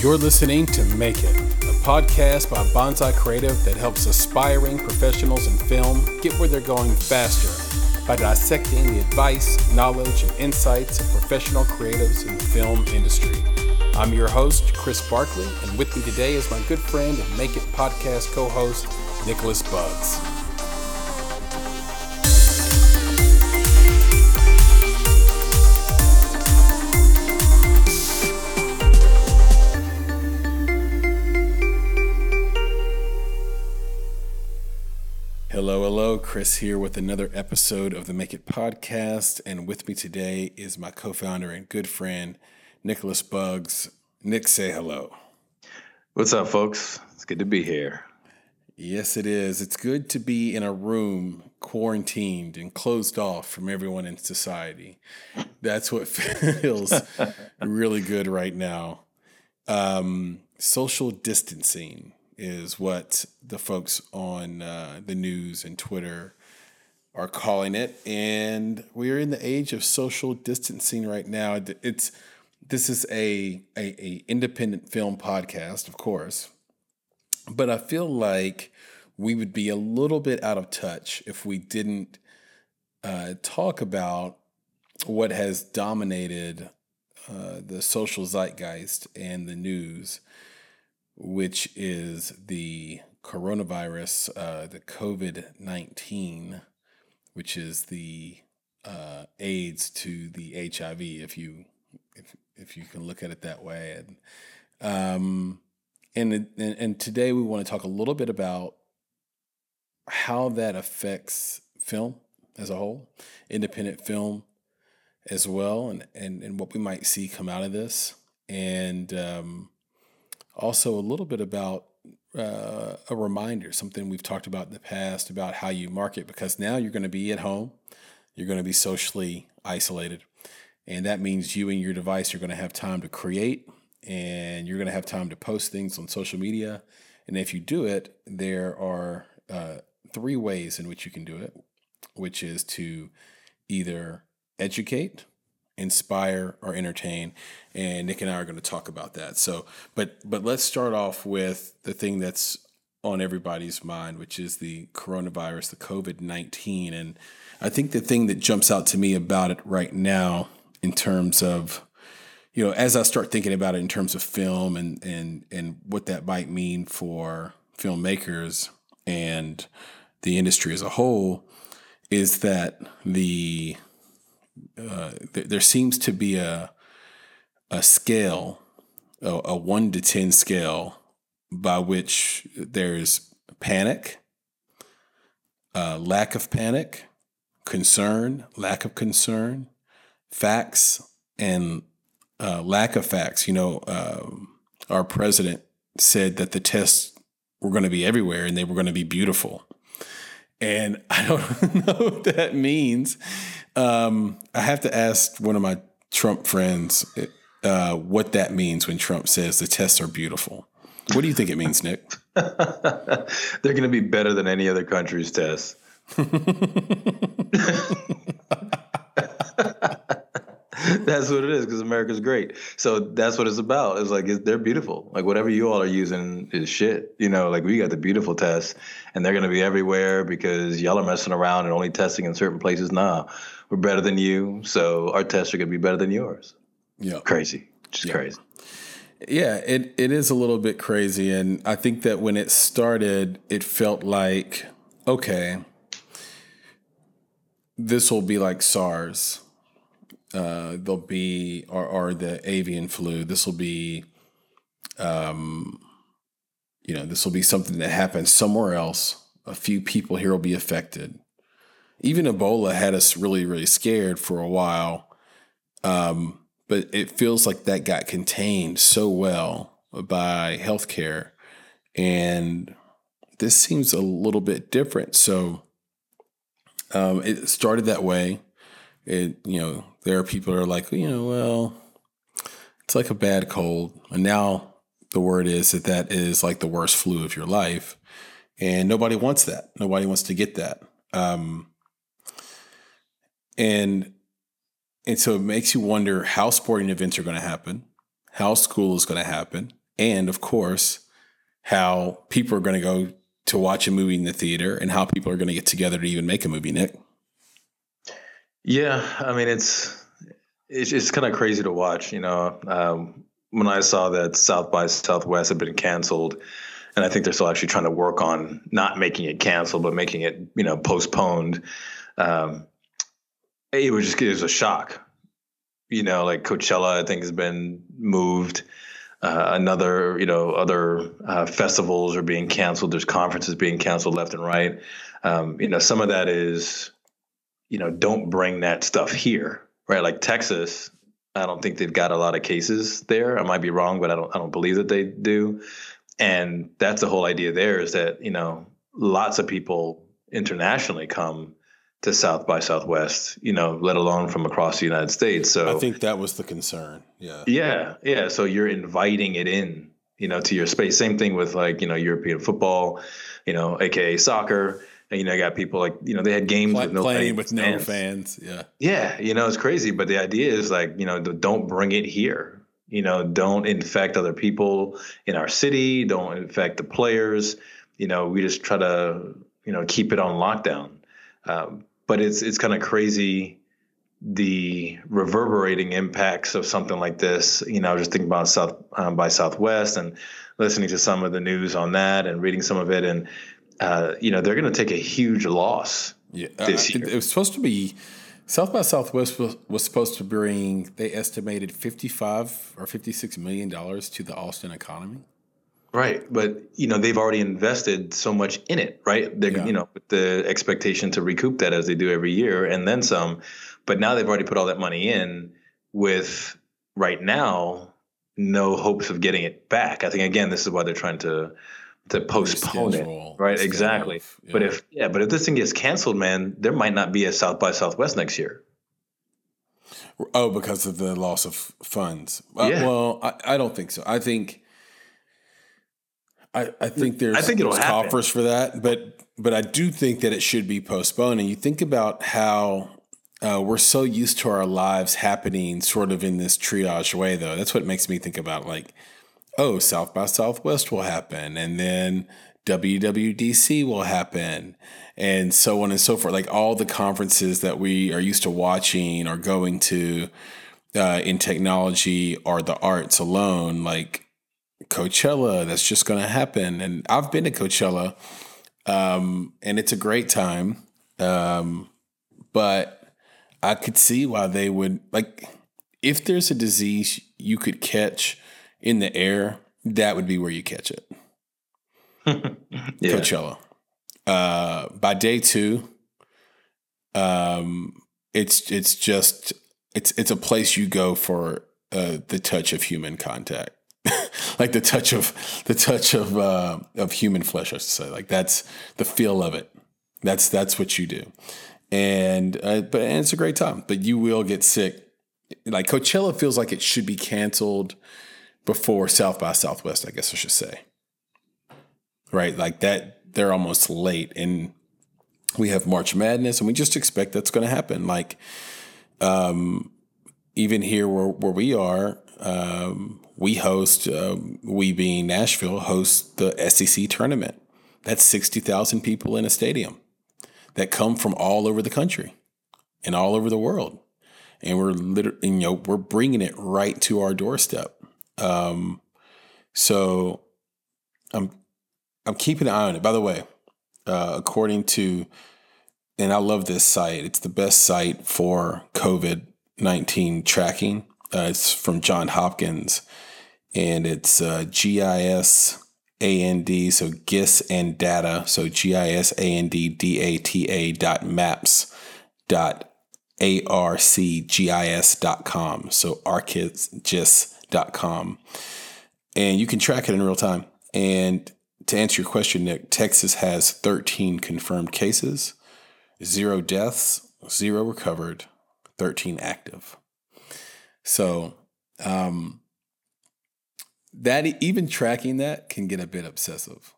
You're listening to Make It, a podcast by Bonsai Creative that helps aspiring professionals in film get where they're going faster by dissecting the advice, knowledge, and insights of professional creatives in the film industry. I'm your host, Chris Barkley, and with me today is my good friend and Make It podcast co host, Nicholas Buggs. Hello, hello. Chris here with another episode of the Make It podcast. And with me today is my co founder and good friend, Nicholas Buggs. Nick, say hello. What's up, folks? It's good to be here. Yes, it is. It's good to be in a room quarantined and closed off from everyone in society. That's what feels really good right now. Um, social distancing is what the folks on uh, the news and Twitter are calling it. And we're in the age of social distancing right now. It's this is a, a, a independent film podcast, of course, but I feel like we would be a little bit out of touch if we didn't uh, talk about what has dominated uh, the social zeitgeist and the news which is the coronavirus, uh, the COVID 19, which is the uh, AIDS to the HIV, if you if if you can look at it that way. And um, and, and and today we want to talk a little bit about how that affects film as a whole, independent film as well, and and and what we might see come out of this, and um, also a little bit about uh, a reminder, something we've talked about in the past about how you market, because now you're going to be at home, you're going to be socially isolated, and that means you and your device are going to have time to create, and you're going to have time to post things on social media. And if you do it, there are uh, three ways in which you can do it, which is to either educate, inspire or entertain and nick and i are going to talk about that. So but but let's start off with the thing that's on everybody's mind which is the coronavirus the covid-19 and i think the thing that jumps out to me about it right now in terms of you know as i start thinking about it in terms of film and and and what that might mean for filmmakers and the industry as a whole is that the uh, th- there seems to be a a scale, a, a one to ten scale, by which there's panic, uh, lack of panic, concern, lack of concern, facts, and uh, lack of facts. You know, um, our president said that the tests were going to be everywhere and they were going to be beautiful. And I don't know what that means. Um, I have to ask one of my Trump friends uh, what that means when Trump says the tests are beautiful. What do you think it means, Nick? They're going to be better than any other country's tests. that's what it is because America's great. So that's what it's about. It's like it's, they're beautiful. Like whatever you all are using is shit. You know, like we got the beautiful tests, and they're going to be everywhere because y'all are messing around and only testing in certain places. Nah, we're better than you, so our tests are going to be better than yours. Yeah, crazy, just yeah. crazy. Yeah, it, it is a little bit crazy. And I think that when it started, it felt like, okay, this will be like SARS uh, there'll be or, or the avian flu. This will be, um, you know, this will be something that happens somewhere else. A few people here will be affected. Even Ebola had us really, really scared for a while. Um, but it feels like that got contained so well by healthcare. And this seems a little bit different. So um, it started that way it you know there are people are like you know well it's like a bad cold. And now the word is that that is like the worst flu of your life. And nobody wants that. Nobody wants to get that. Um, and and so it makes you wonder how sporting events are going to happen how school is going to happen and of course, how people are going to go to watch a movie in the theater and how people are going to get together to even make a movie, Nick. Yeah, I mean it's it's, it's kind of crazy to watch. You know, um, when I saw that South by Southwest had been canceled, and I think they're still actually trying to work on not making it canceled, but making it you know postponed. Um, it was just it was a shock. You know, like Coachella, I think has been moved. Uh, another, you know, other uh, festivals are being canceled. There's conferences being canceled left and right. Um, you know, some of that is, you know, don't bring that stuff here, right? Like Texas, I don't think they've got a lot of cases there. I might be wrong, but I don't, I don't believe that they do. And that's the whole idea there is that, you know, lots of people internationally come to South by Southwest, you know, let alone from across the United States. So I think that was the concern. Yeah. Yeah. Yeah. So you're inviting it in, you know, to your space. Same thing with like, you know, European football, you know, aka soccer. And, you know, I got people like, you know, they had games with no playing fans. with no fans. Yeah. Yeah. You know, it's crazy. But the idea is like, you know, don't bring it here. You know, don't infect other people in our city. Don't infect the players. You know, we just try to, you know, keep it on lockdown. Um, but it's it's kind of crazy the reverberating impacts of something like this. You know, just thinking about South um, by Southwest and listening to some of the news on that and reading some of it, and uh, you know, they're going to take a huge loss. Yeah, this year. It, it was supposed to be South by Southwest was, was supposed to bring they estimated fifty five or fifty six million dollars to the Austin economy. Right, but you know they've already invested so much in it, right? They're yeah. you know with the expectation to recoup that as they do every year and then some. But now they've already put all that money in with right now no hopes of getting it back. I think again this is why they're trying to to postpone it, right? Exactly. Yeah. But if yeah, but if this thing gets canceled, man, there might not be a South by Southwest next year. Oh, because of the loss of funds. Uh, yeah. Uh, well, I, I don't think so. I think I, I think there's I think it'll there's coffers for that, but but I do think that it should be postponed. And you think about how uh, we're so used to our lives happening sort of in this triage way, though. That's what makes me think about like, oh, South by Southwest will happen, and then WWDC will happen, and so on and so forth. Like all the conferences that we are used to watching or going to uh, in technology or the arts alone, like Coachella. That's just going to happen. And I've been to Coachella, um, and it's a great time. Um, but I could see why they would like if there's a disease you could catch in the air, that would be where you catch it. yeah. Coachella. Uh, by day two, um, it's it's just it's it's a place you go for uh, the touch of human contact. like the touch of the touch of uh, of human flesh. I should say, like that's the feel of it. That's that's what you do, and uh, but and it's a great time. But you will get sick. Like Coachella feels like it should be canceled before South by Southwest. I guess I should say. Right, like that. They're almost late, and we have March Madness, and we just expect that's going to happen. Like, um, even here where where we are, um, we host, uh, we being Nashville, host the SEC tournament. That's 60,000 people in a stadium that come from all over the country and all over the world. And we're literally, you know, we're bringing it right to our doorstep. Um, so I'm, I'm keeping an eye on it. By the way, uh, according to, and I love this site, it's the best site for COVID 19 tracking. Uh, it's from John Hopkins and it's uh, GIS AND, so GIS and data, so GIS AND DATA dot maps dot arcgis.com, so arcgis.com. And you can track it in real time. And to answer your question, Nick, Texas has 13 confirmed cases, zero deaths, zero recovered, 13 active. So, um, that even tracking that can get a bit obsessive.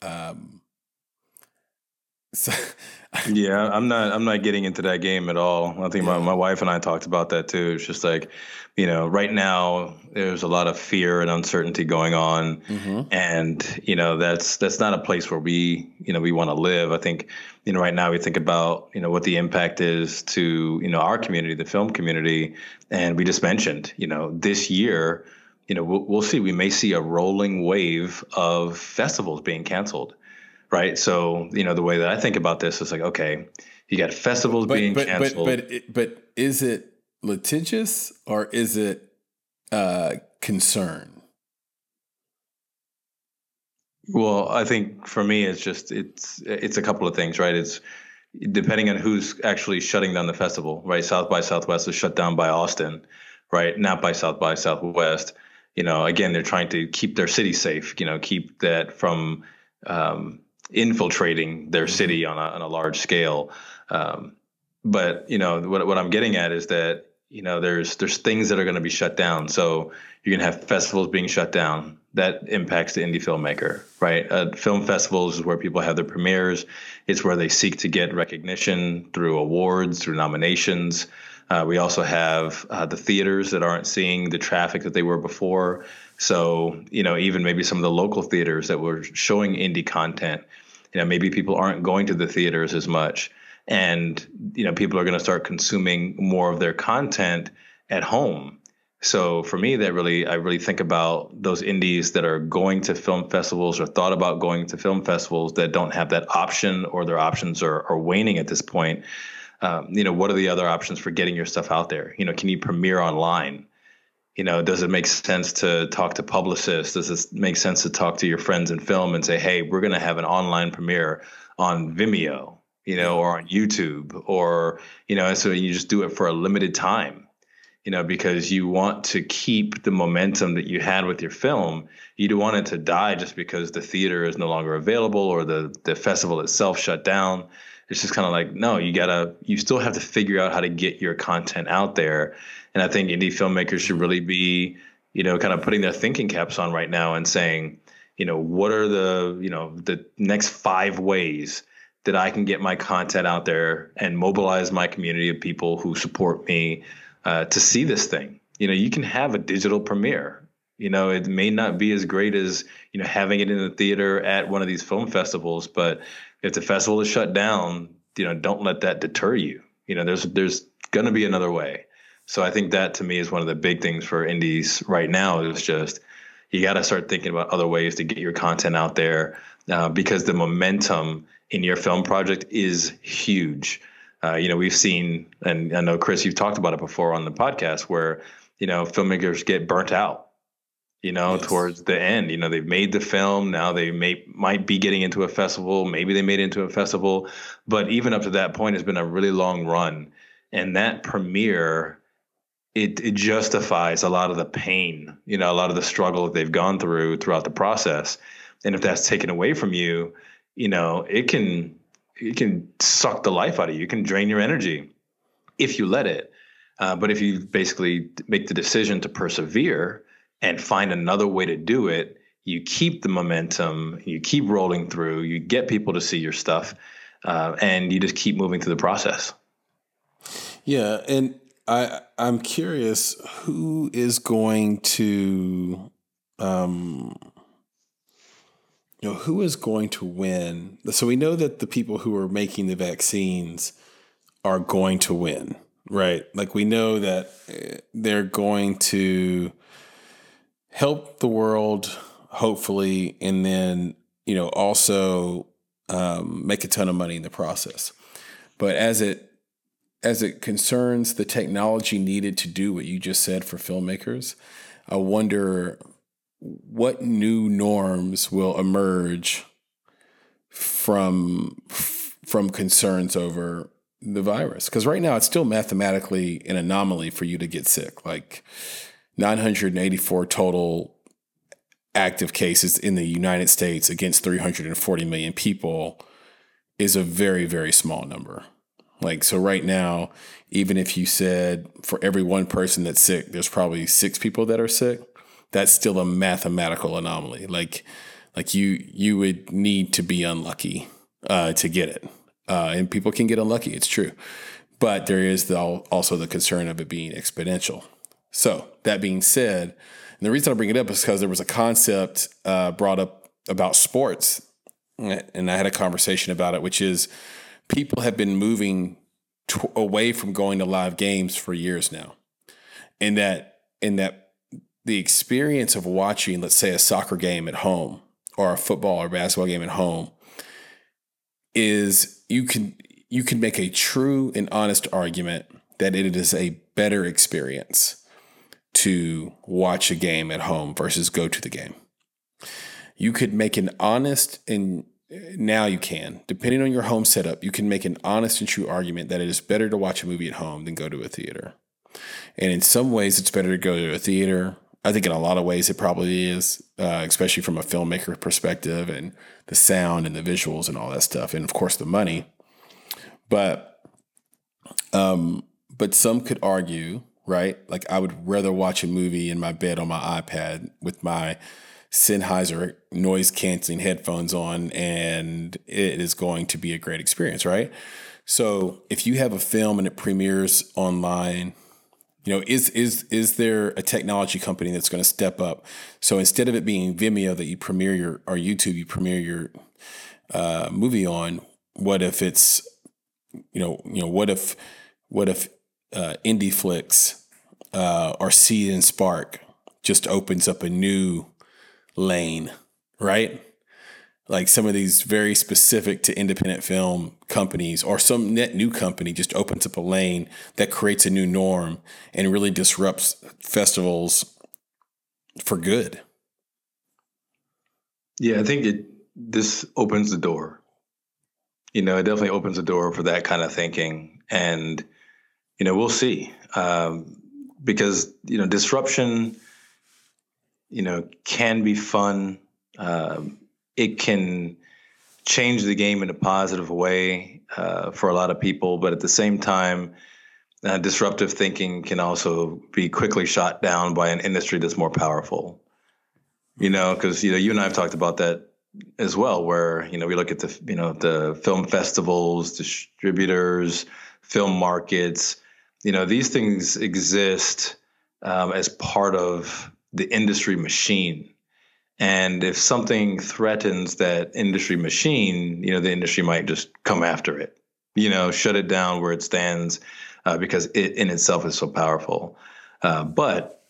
Um, so yeah, I'm not. I'm not getting into that game at all. I think my, my wife and I talked about that too. It's just like, you know, right now there's a lot of fear and uncertainty going on, mm-hmm. and you know that's that's not a place where we you know we want to live. I think you know right now we think about you know what the impact is to you know our community, the film community, and we just mentioned you know this year, you know we'll, we'll see. We may see a rolling wave of festivals being canceled right? So you know the way that I think about this is like, okay, you got festivals but, being but, canceled, but but but is it litigious or is it uh, concern? Well, I think for me, it's just it's it's a couple of things, right? It's depending on who's actually shutting down the festival, right? South by Southwest is shut down by Austin, right? Not by South by Southwest. You know, again, they're trying to keep their city safe. You know, keep that from um, infiltrating their mm-hmm. city on a, on a large scale. Um, but you know what, what I'm getting at is that you know there's there's things that are going to be shut down. So you're going to have festivals being shut down. That impacts the indie filmmaker, right? Uh, film festivals is where people have their premieres. It's where they seek to get recognition through awards, through nominations. Uh, we also have uh, the theaters that aren't seeing the traffic that they were before. So, you know, even maybe some of the local theaters that were showing indie content, you know, maybe people aren't going to the theaters as much. And, you know, people are going to start consuming more of their content at home. So for me, that really, I really think about those indies that are going to film festivals or thought about going to film festivals that don't have that option or their options are, are waning at this point. Um, you know, what are the other options for getting your stuff out there? You know, can you premiere online? You know, does it make sense to talk to publicists? Does it make sense to talk to your friends in film and say, hey, we're going to have an online premiere on Vimeo, you know, or on YouTube, or, you know, and so you just do it for a limited time, you know, because you want to keep the momentum that you had with your film. You don't want it to die just because the theater is no longer available or the, the festival itself shut down it's just kind of like no you gotta you still have to figure out how to get your content out there and I think indie filmmakers should really be, you know, kind of putting their thinking caps on right now and saying, you know, what are the, you know, the next five ways that I can get my content out there and mobilize my community of people who support me uh, to see this thing. You know, you can have a digital premiere. You know, it may not be as great as you know having it in the theater at one of these film festivals, but if the festival is shut down, you know, don't let that deter you. You know, there's there's going to be another way. So I think that to me is one of the big things for indies right now is just you got to start thinking about other ways to get your content out there uh, because the momentum in your film project is huge. Uh, you know, we've seen, and I know Chris, you've talked about it before on the podcast, where you know filmmakers get burnt out. You know, yes. towards the end, you know, they've made the film. Now they may might be getting into a festival. Maybe they made it into a festival, but even up to that point, it's been a really long run. And that premiere it, it justifies a lot of the pain, you know, a lot of the struggle that they've gone through throughout the process. And if that's taken away from you, you know, it can it can suck the life out of you. It can drain your energy if you let it. Uh, but if you basically make the decision to persevere and find another way to do it, you keep the momentum, you keep rolling through, you get people to see your stuff, uh, and you just keep moving through the process. Yeah, and I I'm curious who is going to um you know who is going to win. So we know that the people who are making the vaccines are going to win, right? Like we know that eh, they're going to help the world hopefully and then you know also um, make a ton of money in the process but as it as it concerns the technology needed to do what you just said for filmmakers, I wonder what new norms will emerge from from concerns over the virus. Because right now it's still mathematically an anomaly for you to get sick. Like 984 total active cases in the United States against 340 million people is a very very small number like, so right now, even if you said for every one person that's sick, there's probably six people that are sick, that's still a mathematical anomaly. Like, like you, you would need to be unlucky uh, to get it. uh, and people can get unlucky. It's true, but there is the, also the concern of it being exponential. So that being said, and the reason I bring it up is because there was a concept uh, brought up about sports, and I had a conversation about it, which is people have been moving t- away from going to live games for years now, and that in that the experience of watching, let's say, a soccer game at home or a football or basketball game at home is you can you can make a true and honest argument that it is a better experience to watch a game at home versus go to the game. You could make an honest and now you can, depending on your home setup, you can make an honest and true argument that it is better to watch a movie at home than go to a theater. And in some ways, it's better to go to a theater. I think in a lot of ways it probably is, uh, especially from a filmmaker perspective and the sound and the visuals and all that stuff, and of course the money. But, um, but some could argue, right? Like I would rather watch a movie in my bed on my iPad with my Sennheiser noise canceling headphones on, and it is going to be a great experience, right? So if you have a film and it premieres online, you know, is is is there a technology company that's going to step up? So instead of it being Vimeo that you premiere your or YouTube you premiere your uh, movie on, what if it's you know you know what if what if uh, IndieFlix uh, or Seed and Spark just opens up a new lane, right? Like some of these very specific to independent film companies or some net new company just opens up a lane that creates a new norm and really disrupts festivals for good. Yeah, I think it this opens the door. You know, it definitely opens the door for that kind of thinking, and you know, we'll see um, because you know disruption you know, can be fun. Um, it can change the game in a positive way uh, for a lot of people, but at the same time, uh, disruptive thinking can also be quickly shot down by an industry that's more powerful. You know, because you know, you and I have talked about that as well, where you know we look at the you know the film festivals, distributors, film markets. You know, these things exist um, as part of the industry machine. And if something threatens that industry machine, you know, the industry might just come after it, you know, shut it down where it stands uh, because it in itself is so powerful. Uh, but,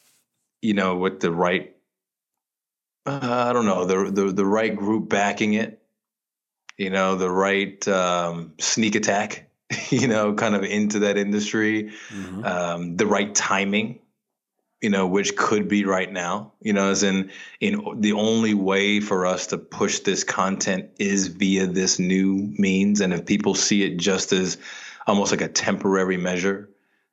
you know, with the right, uh, I don't know, the, the, the right group backing it, you know, the right um, sneak attack, you know, kind of into that industry, mm-hmm. um, the right timing, you know, which could be right now, you know, as in, in the only way for us to push this content is via this new means. And if people see it just as almost like a temporary measure,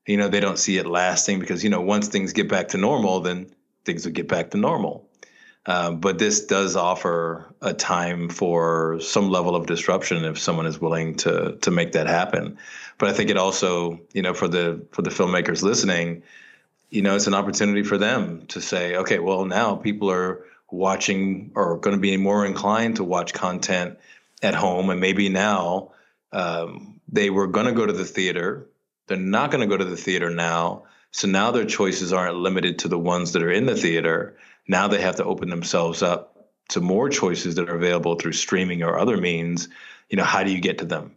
you know, they don't see it lasting because, you know, once things get back to normal, then things will get back to normal. Uh, but this does offer a time for some level of disruption if someone is willing to to make that happen. But I think it also, you know, for the for the filmmakers listening, you know, it's an opportunity for them to say, okay, well, now people are watching or going to be more inclined to watch content at home. And maybe now um, they were going to go to the theater. They're not going to go to the theater now. So now their choices aren't limited to the ones that are in the theater. Now they have to open themselves up to more choices that are available through streaming or other means. You know, how do you get to them?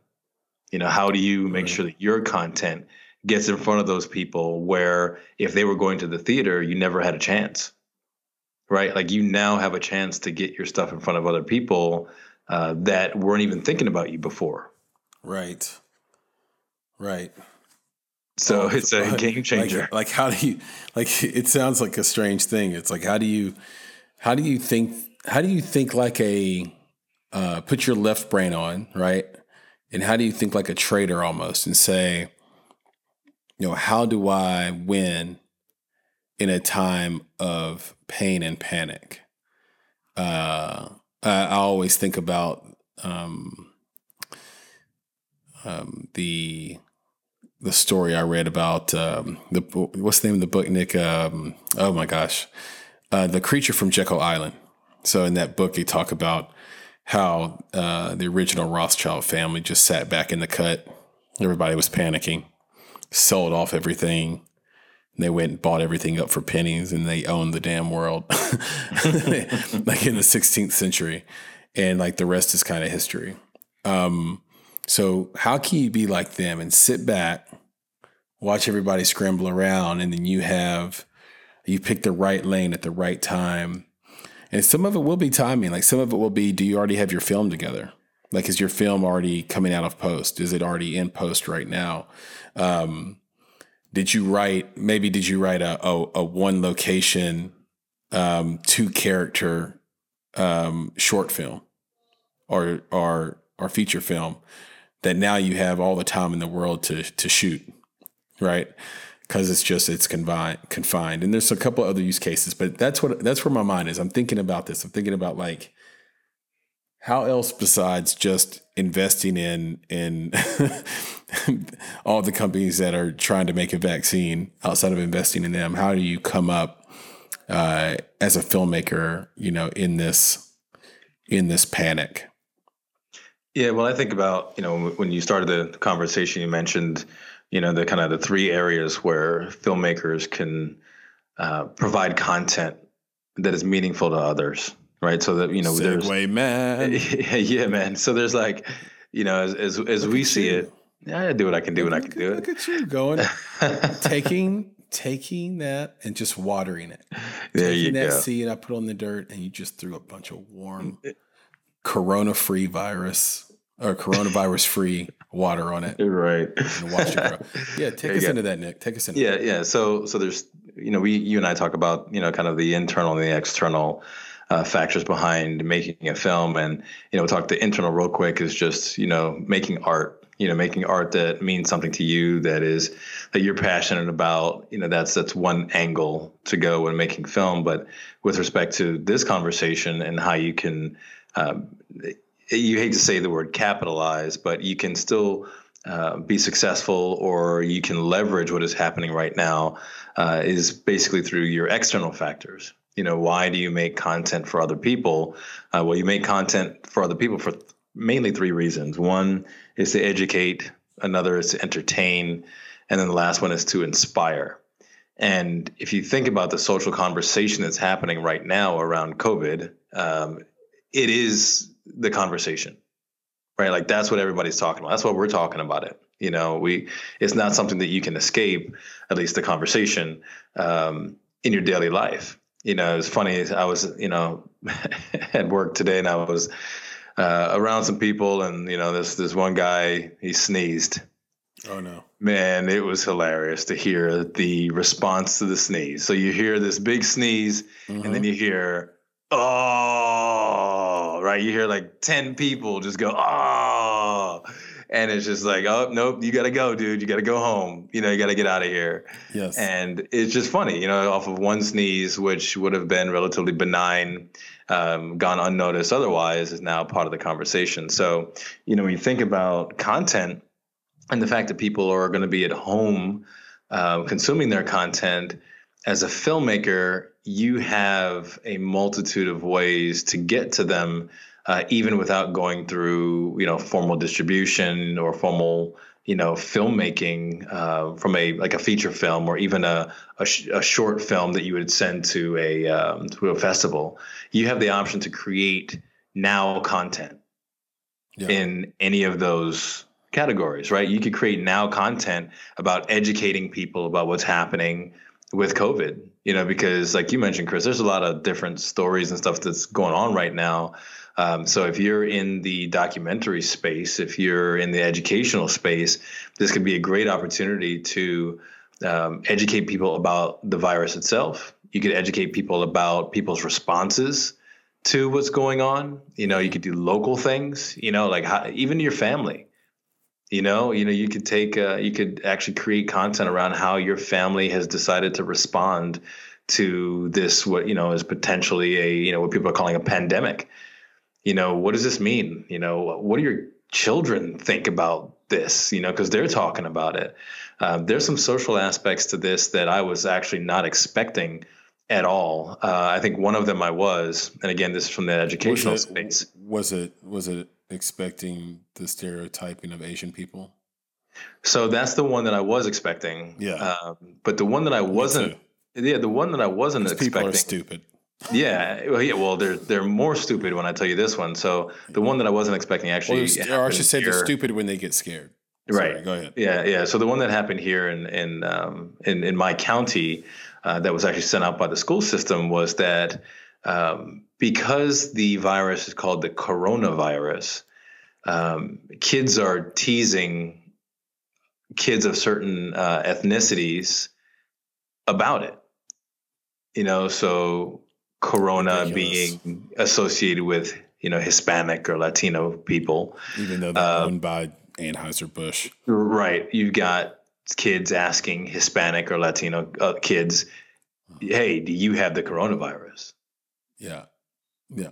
You know, how do you make sure that your content gets in front of those people where if they were going to the theater, you never had a chance, right? Like you now have a chance to get your stuff in front of other people uh, that weren't even thinking about you before. Right. Right. So oh, it's a game changer. Like, like how do you like it sounds like a strange thing. It's like how do you how do you think how do you think like a uh, put your left brain on, right? And how do you think like a trader almost and say, you know, how do I win in a time of pain and panic? Uh, I, I always think about um, um, the the story I read about um, the what's the name of the book, Nick? Um, oh my gosh, uh, the creature from Jekyll Island. So in that book, they talk about how uh, the original Rothschild family just sat back in the cut. Everybody was panicking, sold off everything. They went and bought everything up for pennies and they owned the damn world like in the 16th century. And like the rest is kind of history. Um, so, how can you be like them and sit back, watch everybody scramble around, and then you have, you pick the right lane at the right time and some of it will be timing. Like some of it will be, do you already have your film together? Like, is your film already coming out of post? Is it already in post right now? Um, did you write, maybe did you write a, a, a one location, um, two character um, short film or, or, or feature film that now you have all the time in the world to, to shoot, right? because it's just it's confined confined. And there's a couple other use cases but that's what that's where my mind is. I'm thinking about this. I'm thinking about like how else besides just investing in in all the companies that are trying to make a vaccine outside of investing in them how do you come up uh, as a filmmaker you know in this in this panic? Yeah well i think about you know when you started the conversation you mentioned you know the kind of the three areas where filmmakers can uh, provide content that is meaningful to others right? So that you know segue there's man. Yeah, yeah man. So there's like you know as as, as we see it yeah, I do what I can do when I can do it. Look at you going, taking taking that and just watering it. There taking you that go. seed I put on the dirt, and you just threw a bunch of warm, corona-free virus or coronavirus-free water on it. Right. And watch it grow. Yeah, take us into that, Nick. Take us into yeah, that. yeah. So, so there's, you know, we, you and I talk about, you know, kind of the internal and the external uh, factors behind making a film, and you know, we'll talk the internal real quick is just, you know, making art. You know, making art that means something to you, that is that you're passionate about. You know, that's that's one angle to go when making film. But with respect to this conversation and how you can um, you hate to say the word capitalize, but you can still uh, be successful or you can leverage what is happening right now uh, is basically through your external factors. You know, why do you make content for other people? Uh, well, you make content for other people for mainly three reasons. One is to educate, another is to entertain, and then the last one is to inspire. And if you think about the social conversation that's happening right now around COVID, um, it is the conversation, right? Like that's what everybody's talking about. That's what we're talking about it. You know, we it's not something that you can escape. At least the conversation um, in your daily life. You know, it's funny. I was, you know, at work today, and I was uh, around some people, and you know, this this one guy he sneezed. Oh no, man! It was hilarious to hear the response to the sneeze. So you hear this big sneeze, mm-hmm. and then you hear, "Oh!" Right? You hear like ten people just go, "Oh!" And it's just like, oh nope, you gotta go, dude. You gotta go home. You know, you gotta get out of here. Yes. And it's just funny, you know, off of one sneeze, which would have been relatively benign, um, gone unnoticed otherwise, is now part of the conversation. So, you know, when you think about content and the fact that people are going to be at home uh, consuming their content, as a filmmaker, you have a multitude of ways to get to them uh, even without going through you know formal distribution or formal you know filmmaking uh, from a like a feature film or even a, a, sh- a short film that you would send to a um, to a festival you have the option to create now content yeah. in any of those categories right you could create now content about educating people about what's happening with covid you know because like you mentioned chris there's a lot of different stories and stuff that's going on right now um, so if you're in the documentary space, if you're in the educational space, this could be a great opportunity to um, educate people about the virus itself. You could educate people about people's responses to what's going on. You know, you could do local things. You know, like how, even your family. You know, you know, you could take, uh, you could actually create content around how your family has decided to respond to this. What you know is potentially a, you know, what people are calling a pandemic you know, what does this mean? You know, what do your children think about this? You know, because they're talking about it. Um, there's some social aspects to this that I was actually not expecting at all. Uh, I think one of them I was, and again, this is from the educational was it, space. Was it was it expecting the stereotyping of Asian people? So that's the one that I was expecting. Yeah. Um, but the one that I wasn't, yeah, the one that I wasn't expecting. People are stupid. Yeah, well, yeah, well, they're they're more stupid when I tell you this one. So the one that I wasn't expecting actually, well, or I should say, here. they're stupid when they get scared. Sorry, right. Go ahead. Yeah, yeah. So the one that happened here in in um, in, in my county uh, that was actually sent out by the school system was that um, because the virus is called the coronavirus, um, kids are teasing kids of certain uh, ethnicities about it. You know, so Corona Ridiculous. being associated with you know Hispanic or Latino people, even though they're uh, owned by Anheuser Busch. Right. You've got kids asking Hispanic or Latino uh, kids, "Hey, do you have the coronavirus?" Yeah. Yeah.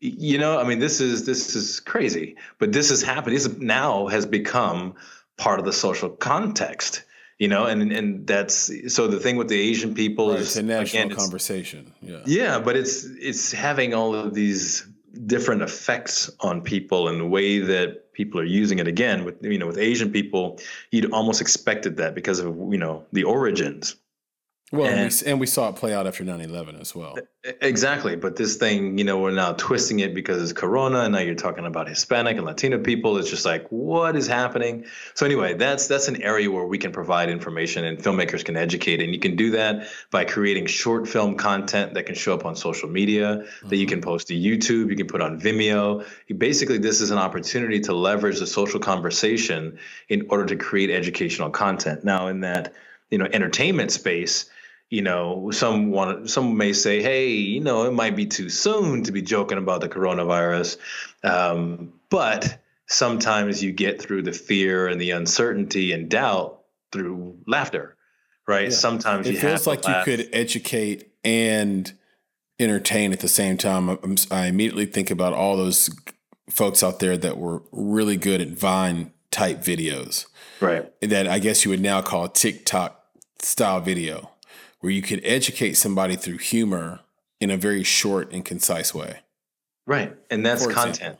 You know, I mean, this is this is crazy, but this is happening. This now has become part of the social context you know and and that's so the thing with the asian people right, is it's a national again, conversation yeah. Yeah but it's it's having all of these different effects on people and the way that people are using it. Again with you know with asian people you'd almost expected that because of you know the origins well, and, and, we, and we saw it play out after 9-11 as well. Exactly. But this thing, you know, we're now twisting it because it's Corona, and now you're talking about Hispanic and Latino people. It's just like, what is happening? So anyway, that's that's an area where we can provide information and filmmakers can educate. And you can do that by creating short film content that can show up on social media, mm-hmm. that you can post to YouTube, you can put on Vimeo. Basically, this is an opportunity to leverage the social conversation in order to create educational content. Now, in that, you know, entertainment space, you know, some want some may say, hey, you know, it might be too soon to be joking about the coronavirus, um, but sometimes you get through the fear and the uncertainty and doubt through laughter, right? Yeah. Sometimes it feels like you could educate and entertain at the same time. I'm, I immediately think about all those folks out there that were really good at Vine type videos, right? That I guess you would now call TikTok style video where you could educate somebody through humor in a very short and concise way. Right. And that's content.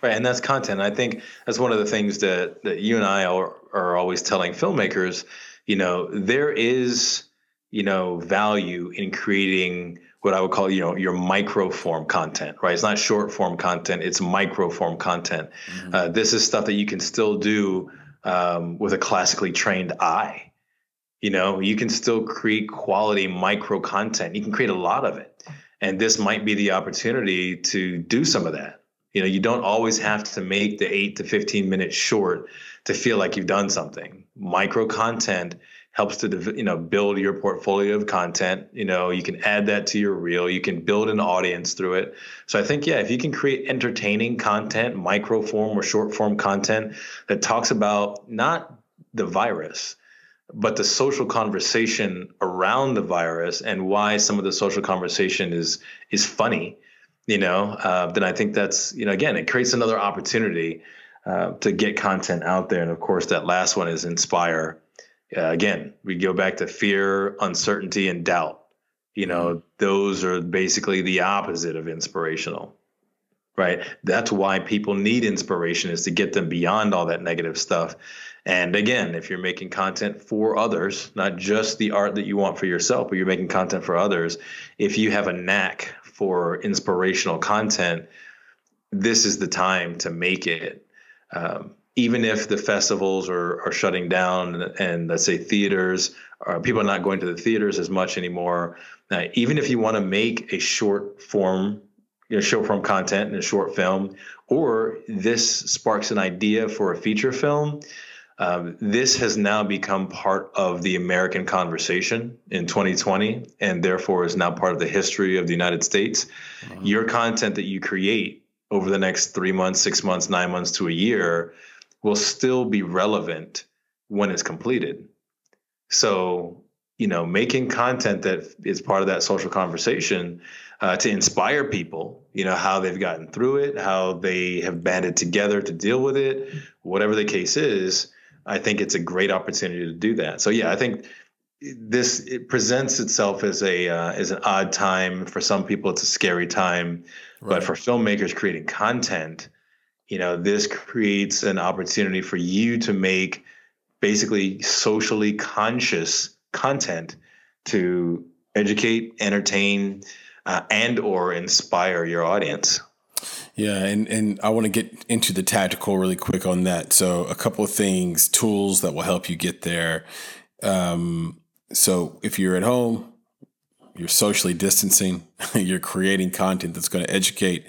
Right. And that's content. I think that's one of the things that, that you and I are, are always telling filmmakers, you know, there is, you know, value in creating what I would call, you know, your micro form content, right? It's not short form content, it's micro form content. Mm-hmm. Uh, this is stuff that you can still do um, with a classically trained eye you know you can still create quality micro content. You can create a lot of it. And this might be the opportunity to do some of that. You know you don't always have to make the 8 to 15 minutes short to feel like you've done something. Micro content helps to you know build your portfolio of content. You know you can add that to your reel. You can build an audience through it. So i think yeah if you can create entertaining content micro form or short form content that talks about not the virus but the social conversation around the virus and why some of the social conversation is is funny, you know, uh, then I think that's you know again it creates another opportunity uh, to get content out there. And of course, that last one is inspire. Uh, again, we go back to fear, uncertainty, and doubt. You know, mm-hmm. those are basically the opposite of inspirational right? That's why people need inspiration is to get them beyond all that negative stuff and again, if you're making content for others, not just the art that you want for yourself, but you're making content for others, if you have a knack for inspirational content, this is the time to make it. Um, even if the festivals are, are shutting down and, and let's say theaters, or uh, people are not going to the theaters as much anymore, uh, even if you want to make a short form you know, short form content in a short film, or this sparks an idea for a feature film, um, this has now become part of the American conversation in 2020, and therefore is now part of the history of the United States. Mm-hmm. Your content that you create over the next three months, six months, nine months to a year will still be relevant when it's completed. So, you know, making content that is part of that social conversation uh, to inspire people, you know, how they've gotten through it, how they have banded together to deal with it, whatever the case is I think it's a great opportunity to do that. So yeah, I think this it presents itself as a uh, as an odd time for some people. It's a scary time, right. but for filmmakers creating content, you know, this creates an opportunity for you to make basically socially conscious content to educate, entertain, uh, and or inspire your audience. Yeah, and, and I want to get into the tactical really quick on that. So a couple of things, tools that will help you get there. Um, so if you're at home, you're socially distancing, you're creating content that's going to educate,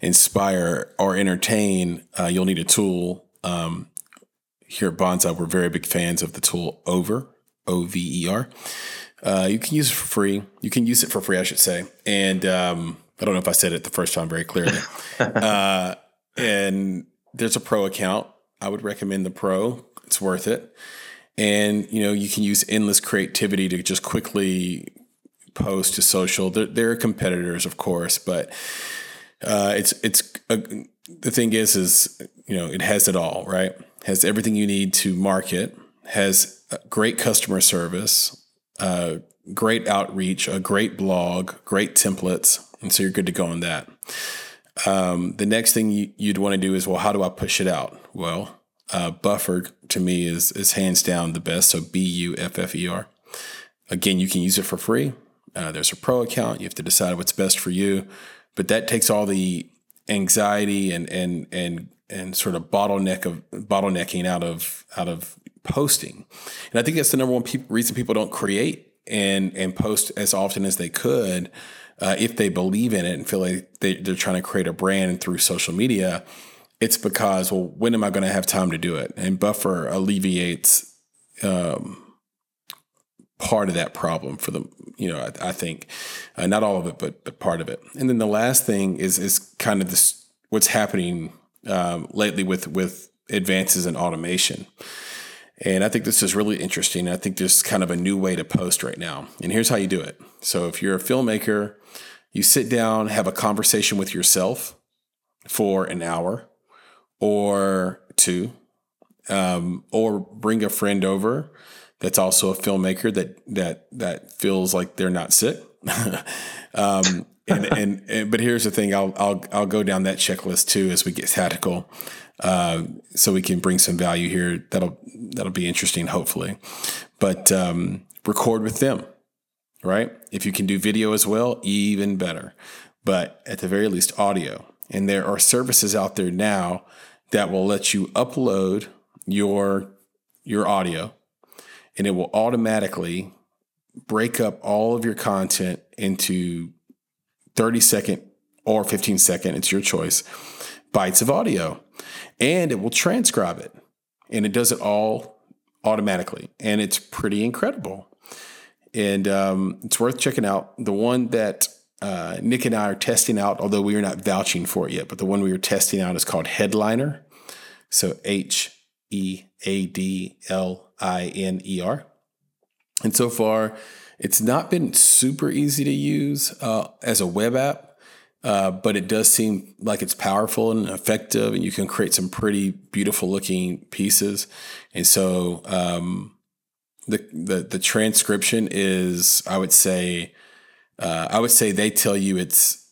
inspire, or entertain, uh, you'll need a tool. Um, here at Bonsai, we're very big fans of the tool Over, O V E R. Uh, you can use it for free. You can use it for free, I should say. And um, I don't know if I said it the first time very clearly. uh, and there's a pro account. I would recommend the pro. It's worth it. And you know, you can use endless creativity to just quickly post to social. There, there are competitors, of course, but uh, it's it's a, the thing is is you know it has it all, right? Has everything you need to market. Has great customer service, uh, great outreach, a great blog, great templates, and so you're good to go on that. Um, the next thing you, would want to do is, well, how do I push it out? Well, uh, Buffer to me is is hands down the best. So B U F F E R. Again, you can use it for free. Uh, there's a pro account. You have to decide what's best for you, but that takes all the anxiety and and and and sort of bottleneck of bottlenecking out of out of posting. And I think that's the number one pe- reason people don't create and and post as often as they could uh, if they believe in it and feel like they, they're trying to create a brand through social media. It's because well, when am I going to have time to do it? And Buffer alleviates um, part of that problem for them. You know, I, I think uh, not all of it, but but part of it. And then the last thing is is kind of this what's happening um, lately with with advances in automation. And I think this is really interesting. I think there's kind of a new way to post right now. And here's how you do it. So if you're a filmmaker, you sit down, have a conversation with yourself for an hour or two, um, or bring a friend over that's also a filmmaker that that that feels like they're not sick. um, and, and, and, but here's the thing, I'll I'll I'll go down that checklist too as we get tactical. Uh, so we can bring some value here. That'll that'll be interesting, hopefully. But um, record with them, right? If you can do video as well, even better. But at the very least, audio. And there are services out there now that will let you upload your your audio, and it will automatically break up all of your content into 30 second or 15 second, it's your choice, bites of audio and it will transcribe it. And it does it all automatically. And it's pretty incredible. And um, it's worth checking out. The one that uh, Nick and I are testing out, although we are not vouching for it yet, but the one we are testing out is called Headliner. So H E A D L I N E R. And so far, it's not been super easy to use uh, as a web app. Uh, but it does seem like it's powerful and effective, and you can create some pretty beautiful looking pieces. And so um, the, the the transcription is, I would say, uh, I would say they tell you it's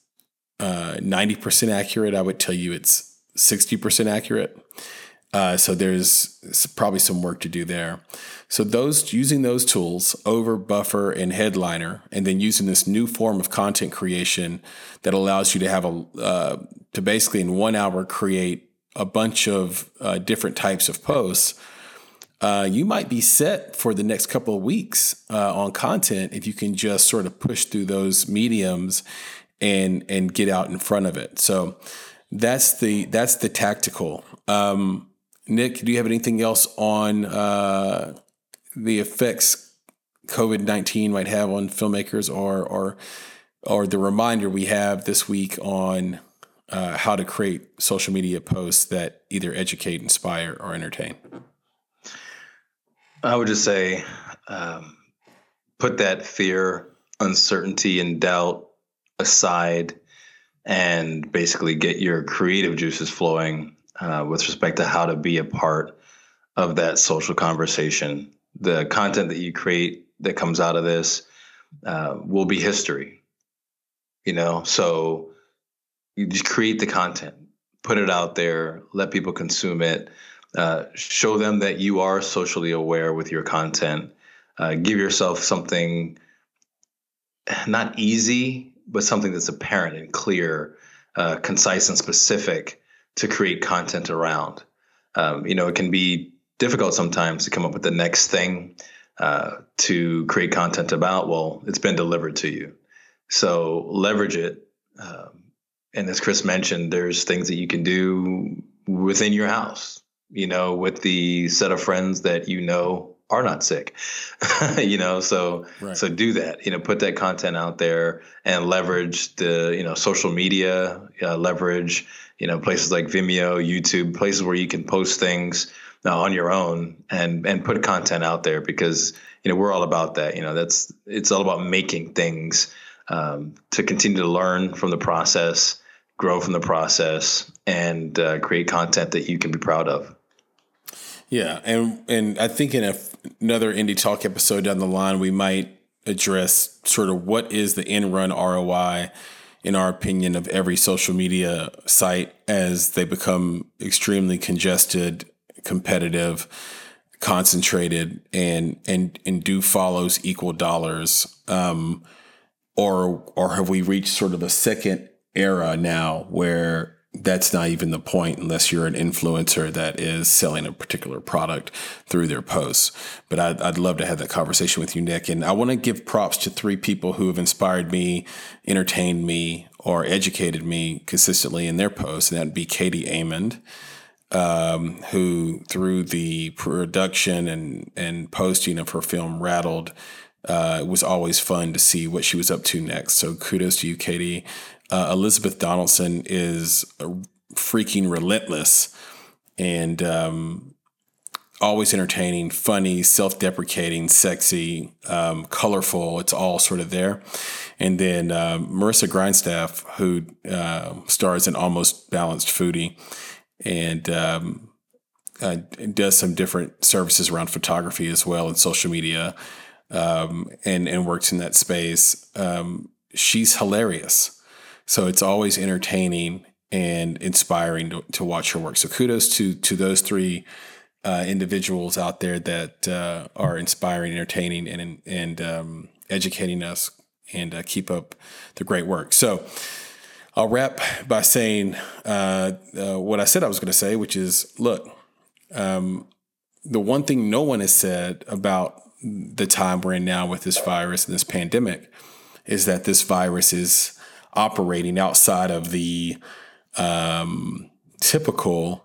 uh, ninety percent accurate. I would tell you it's sixty percent accurate. Uh, so there's probably some work to do there. So those using those tools over buffer and headliner, and then using this new form of content creation that allows you to have a uh, to basically in one hour create a bunch of uh, different types of posts. Uh, you might be set for the next couple of weeks uh, on content if you can just sort of push through those mediums and and get out in front of it. So that's the that's the tactical. Um, Nick, do you have anything else on uh, the effects COVID nineteen might have on filmmakers, or or or the reminder we have this week on uh, how to create social media posts that either educate, inspire, or entertain? I would just say, um, put that fear, uncertainty, and doubt aside, and basically get your creative juices flowing uh, with respect to how to be a part of that social conversation the content that you create that comes out of this uh, will be history. You know, so you just create the content, put it out there, let people consume it, uh, show them that you are socially aware with your content. Uh, give yourself something not easy, but something that's apparent and clear, uh, concise and specific to create content around. Um, you know, it can be difficult sometimes to come up with the next thing uh, to create content about. Well, it's been delivered to you. So leverage it. Um, and as Chris mentioned, there's things that you can do within your house, you know, with the set of friends that you know are not sick you know so right. so do that you know put that content out there and leverage the you know social media uh, leverage you know places like vimeo youtube places where you can post things on your own and and put content out there because you know we're all about that. You know that's it's all about making things um, to continue to learn from the process grow from the process and uh, create content that you can be proud of. Yeah, and and I think in another indie talk episode down the line, we might address sort of what is the in run ROI, in our opinion, of every social media site as they become extremely congested, competitive, concentrated, and and and do follows equal dollars, um, or or have we reached sort of a second era now where that's not even the point unless you're an influencer that is selling a particular product through their posts. But I'd, I'd love to have that conversation with you, Nick. And I want to give props to three people who have inspired me, entertained me, or educated me consistently in their posts. And that'd be Katie Amond. Um, who through the production and and posting of her film Rattled, uh, it was always fun to see what she was up to next. So kudos to you, Katie. Uh, Elizabeth Donaldson is freaking relentless and um, always entertaining, funny, self deprecating, sexy, um, colorful. It's all sort of there. And then uh, Marissa Grindstaff, who uh, stars in Almost Balanced Foodie and um, uh, does some different services around photography as well and social media um, and, and works in that space. Um, she's hilarious. So it's always entertaining and inspiring to, to watch her work. So kudos to to those three uh, individuals out there that uh, are inspiring, entertaining, and and um, educating us, and uh, keep up the great work. So. I'll wrap by saying uh, uh, what I said I was going to say, which is look, um, the one thing no one has said about the time we're in now with this virus and this pandemic is that this virus is operating outside of the um, typical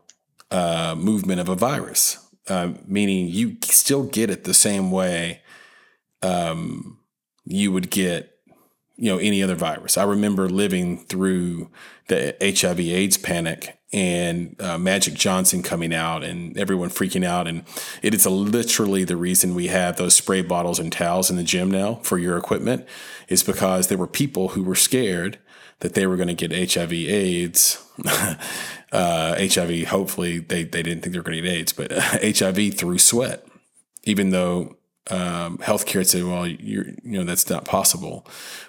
uh, movement of a virus, uh, meaning you still get it the same way um, you would get, you know, any other virus. I remember living through the HIV/AIDS panic and uh, Magic Johnson coming out and everyone freaking out. And it is literally the reason we have those spray bottles and towels in the gym now for your equipment is because there were people who were scared that they were going to get HIV AIDS. uh, HIV, hopefully they, they didn't think they were going to get AIDS, but uh, HIV through sweat, even though um, healthcare said, well, you're, you know, that's not possible.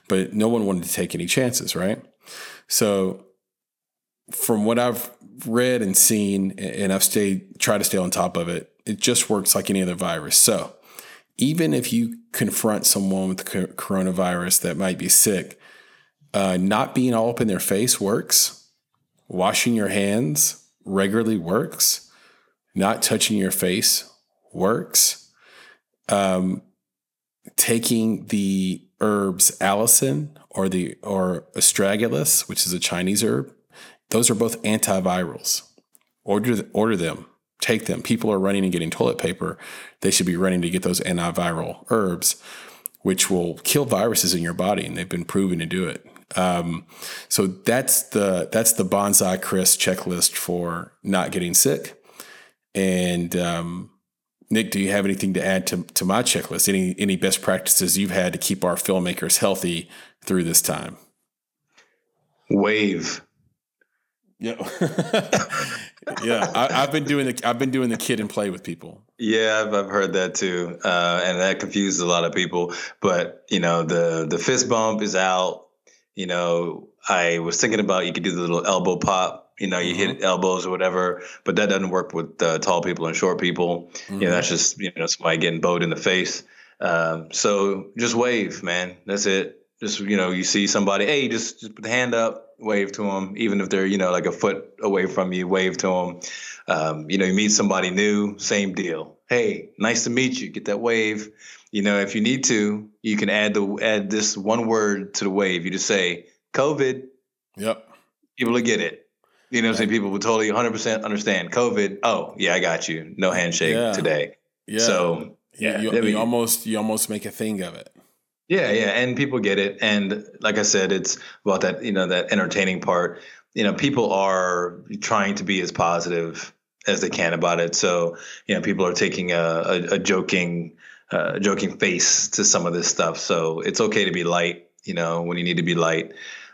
But no one wanted to take any chances, right? So from what I've read and seen, and I've stayed, try to stay on top of it, it just works like any other virus. So even if you confront someone with coronavirus that might be sick, uh, not being all up in their face works. Washing your hands regularly works. Not touching your face works. Um, taking the herbs allicin or the or astragalus, which is a Chinese herb, those are both antivirals. Order order them, take them. People are running and getting toilet paper. They should be running to get those antiviral herbs, which will kill viruses in your body, and they've been proven to do it. Um, so that's the that's the bonsai Chris checklist for not getting sick. And um, Nick, do you have anything to add to, to my checklist? Any any best practices you've had to keep our filmmakers healthy through this time? Wave. Yeah, yeah. I, have been doing the I've been doing the Kid 'n Play with people. Yeah, I've, I've heard that too, uh, and that confuses a lot of people. But you know, the the fist bump is out. You know, I was thinking about you could do the little elbow pop. You know, you mm-hmm. hit elbows or whatever, but that doesn't work with uh, tall people and short people. Mm-hmm. You know, mm-hmm. that's just you know somebody getting bowed in the face. Um, so just wave, man. That's it. Just you know, you see somebody, hey, just, just put the hand up, wave to them, even if they're you know like a foot away from you, wave to them. Um, you know, you meet somebody new, same deal. Hey, nice to meet you. Get that wave. You know, if you need to, you can add the add this one word to the wave. You just say COVID. Yep. People will get it. You know, what I'm saying people will totally 100% understand COVID. Oh, yeah, I got you. No handshake yeah. today. Yeah. So yeah, you, you, you almost you almost make a thing of it. Yeah, yeah, and people get it, and like I said, it's about that you know that entertaining part. You know, people are trying to be as positive as they can about it. So you know, people are taking a, a, a joking, uh, joking face to some of this stuff. So it's okay to be light. You know, when you need to be light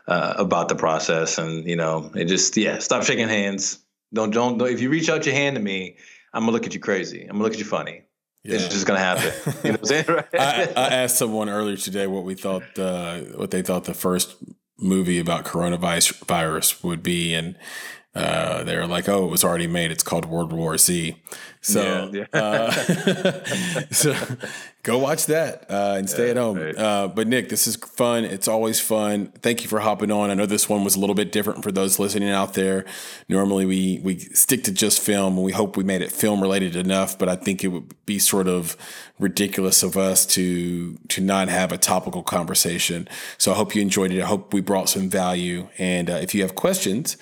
uh, about the process, and you know, it just yeah, stop shaking hands. Don't don't, don't if you reach out your hand to me, I'm gonna look at you crazy. I'm gonna look at you funny. Yeah. It's just gonna happen. You know what I'm saying? Right? I, I, asked someone earlier today what we thought, uh, what they thought the first movie about coronavirus virus would be, and uh, they're like, "Oh, it was already made. It's called World War Z." So, yeah, yeah. uh, so go watch that uh, and stay yeah, at home. Right. Uh, but Nick, this is fun. It's always fun. Thank you for hopping on. I know this one was a little bit different for those listening out there. Normally, we we stick to just film, and we hope we made it film related enough. But I think it would be sort of ridiculous of us to to not have a topical conversation. So I hope you enjoyed it. I hope we brought some value. And uh, if you have questions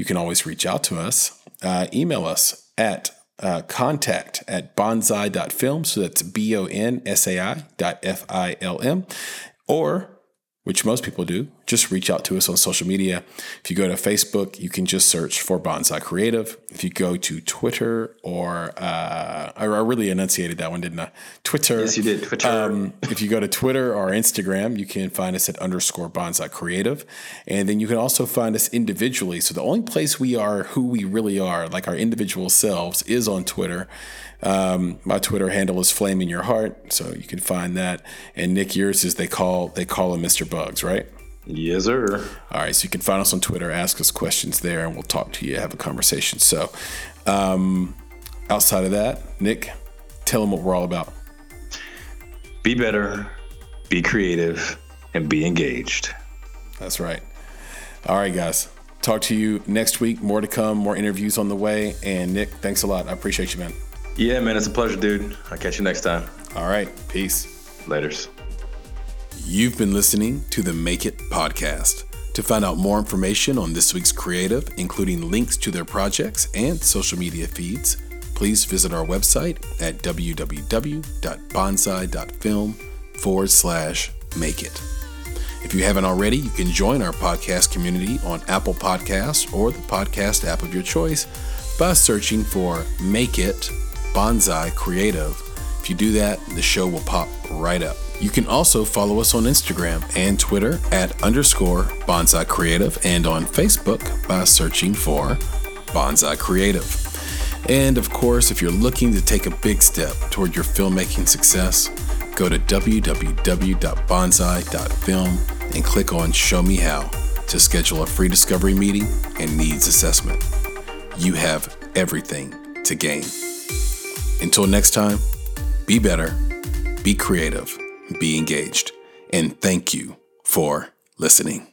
you can always reach out to us. Uh, email us at uh, contact at bonsai.film. So that's B O N S A I dot F I L M. Or which most people do, just reach out to us on social media. If you go to Facebook, you can just search for Bonsai Creative. If you go to Twitter or uh, I really enunciated that one, didn't I? Twitter. Yes, you did. Twitter. Um, if you go to Twitter or Instagram, you can find us at underscore Bonsai Creative, and then you can also find us individually. So the only place we are who we really are, like our individual selves, is on Twitter. Um, my Twitter handle is Flame in Your Heart, so you can find that. And Nick, yours is they call they call him Mr. Bugs, right? Yes, sir. All right, so you can find us on Twitter, ask us questions there, and we'll talk to you, have a conversation. So, um, outside of that, Nick, tell them what we're all about. Be better, be creative, and be engaged. That's right. All right, guys. Talk to you next week. More to come, more interviews on the way. And Nick, thanks a lot. I appreciate you, man. Yeah, man, it's a pleasure, dude. I'll catch you next time. All right. Peace. Laters. You've been listening to the Make It podcast. To find out more information on this week's creative, including links to their projects and social media feeds, please visit our website at www.bonsai.film forward slash make it. If you haven't already, you can join our podcast community on Apple Podcasts or the podcast app of your choice by searching for Make It Bonsai Creative. If you do that, the show will pop right up. You can also follow us on Instagram and Twitter at underscore Bonsai Creative and on Facebook by searching for Bonsai Creative. And of course, if you're looking to take a big step toward your filmmaking success, go to www.bonsai.film and click on Show Me How to schedule a free discovery meeting and needs assessment. You have everything to gain. Until next time, be better, be creative, be engaged, and thank you for listening.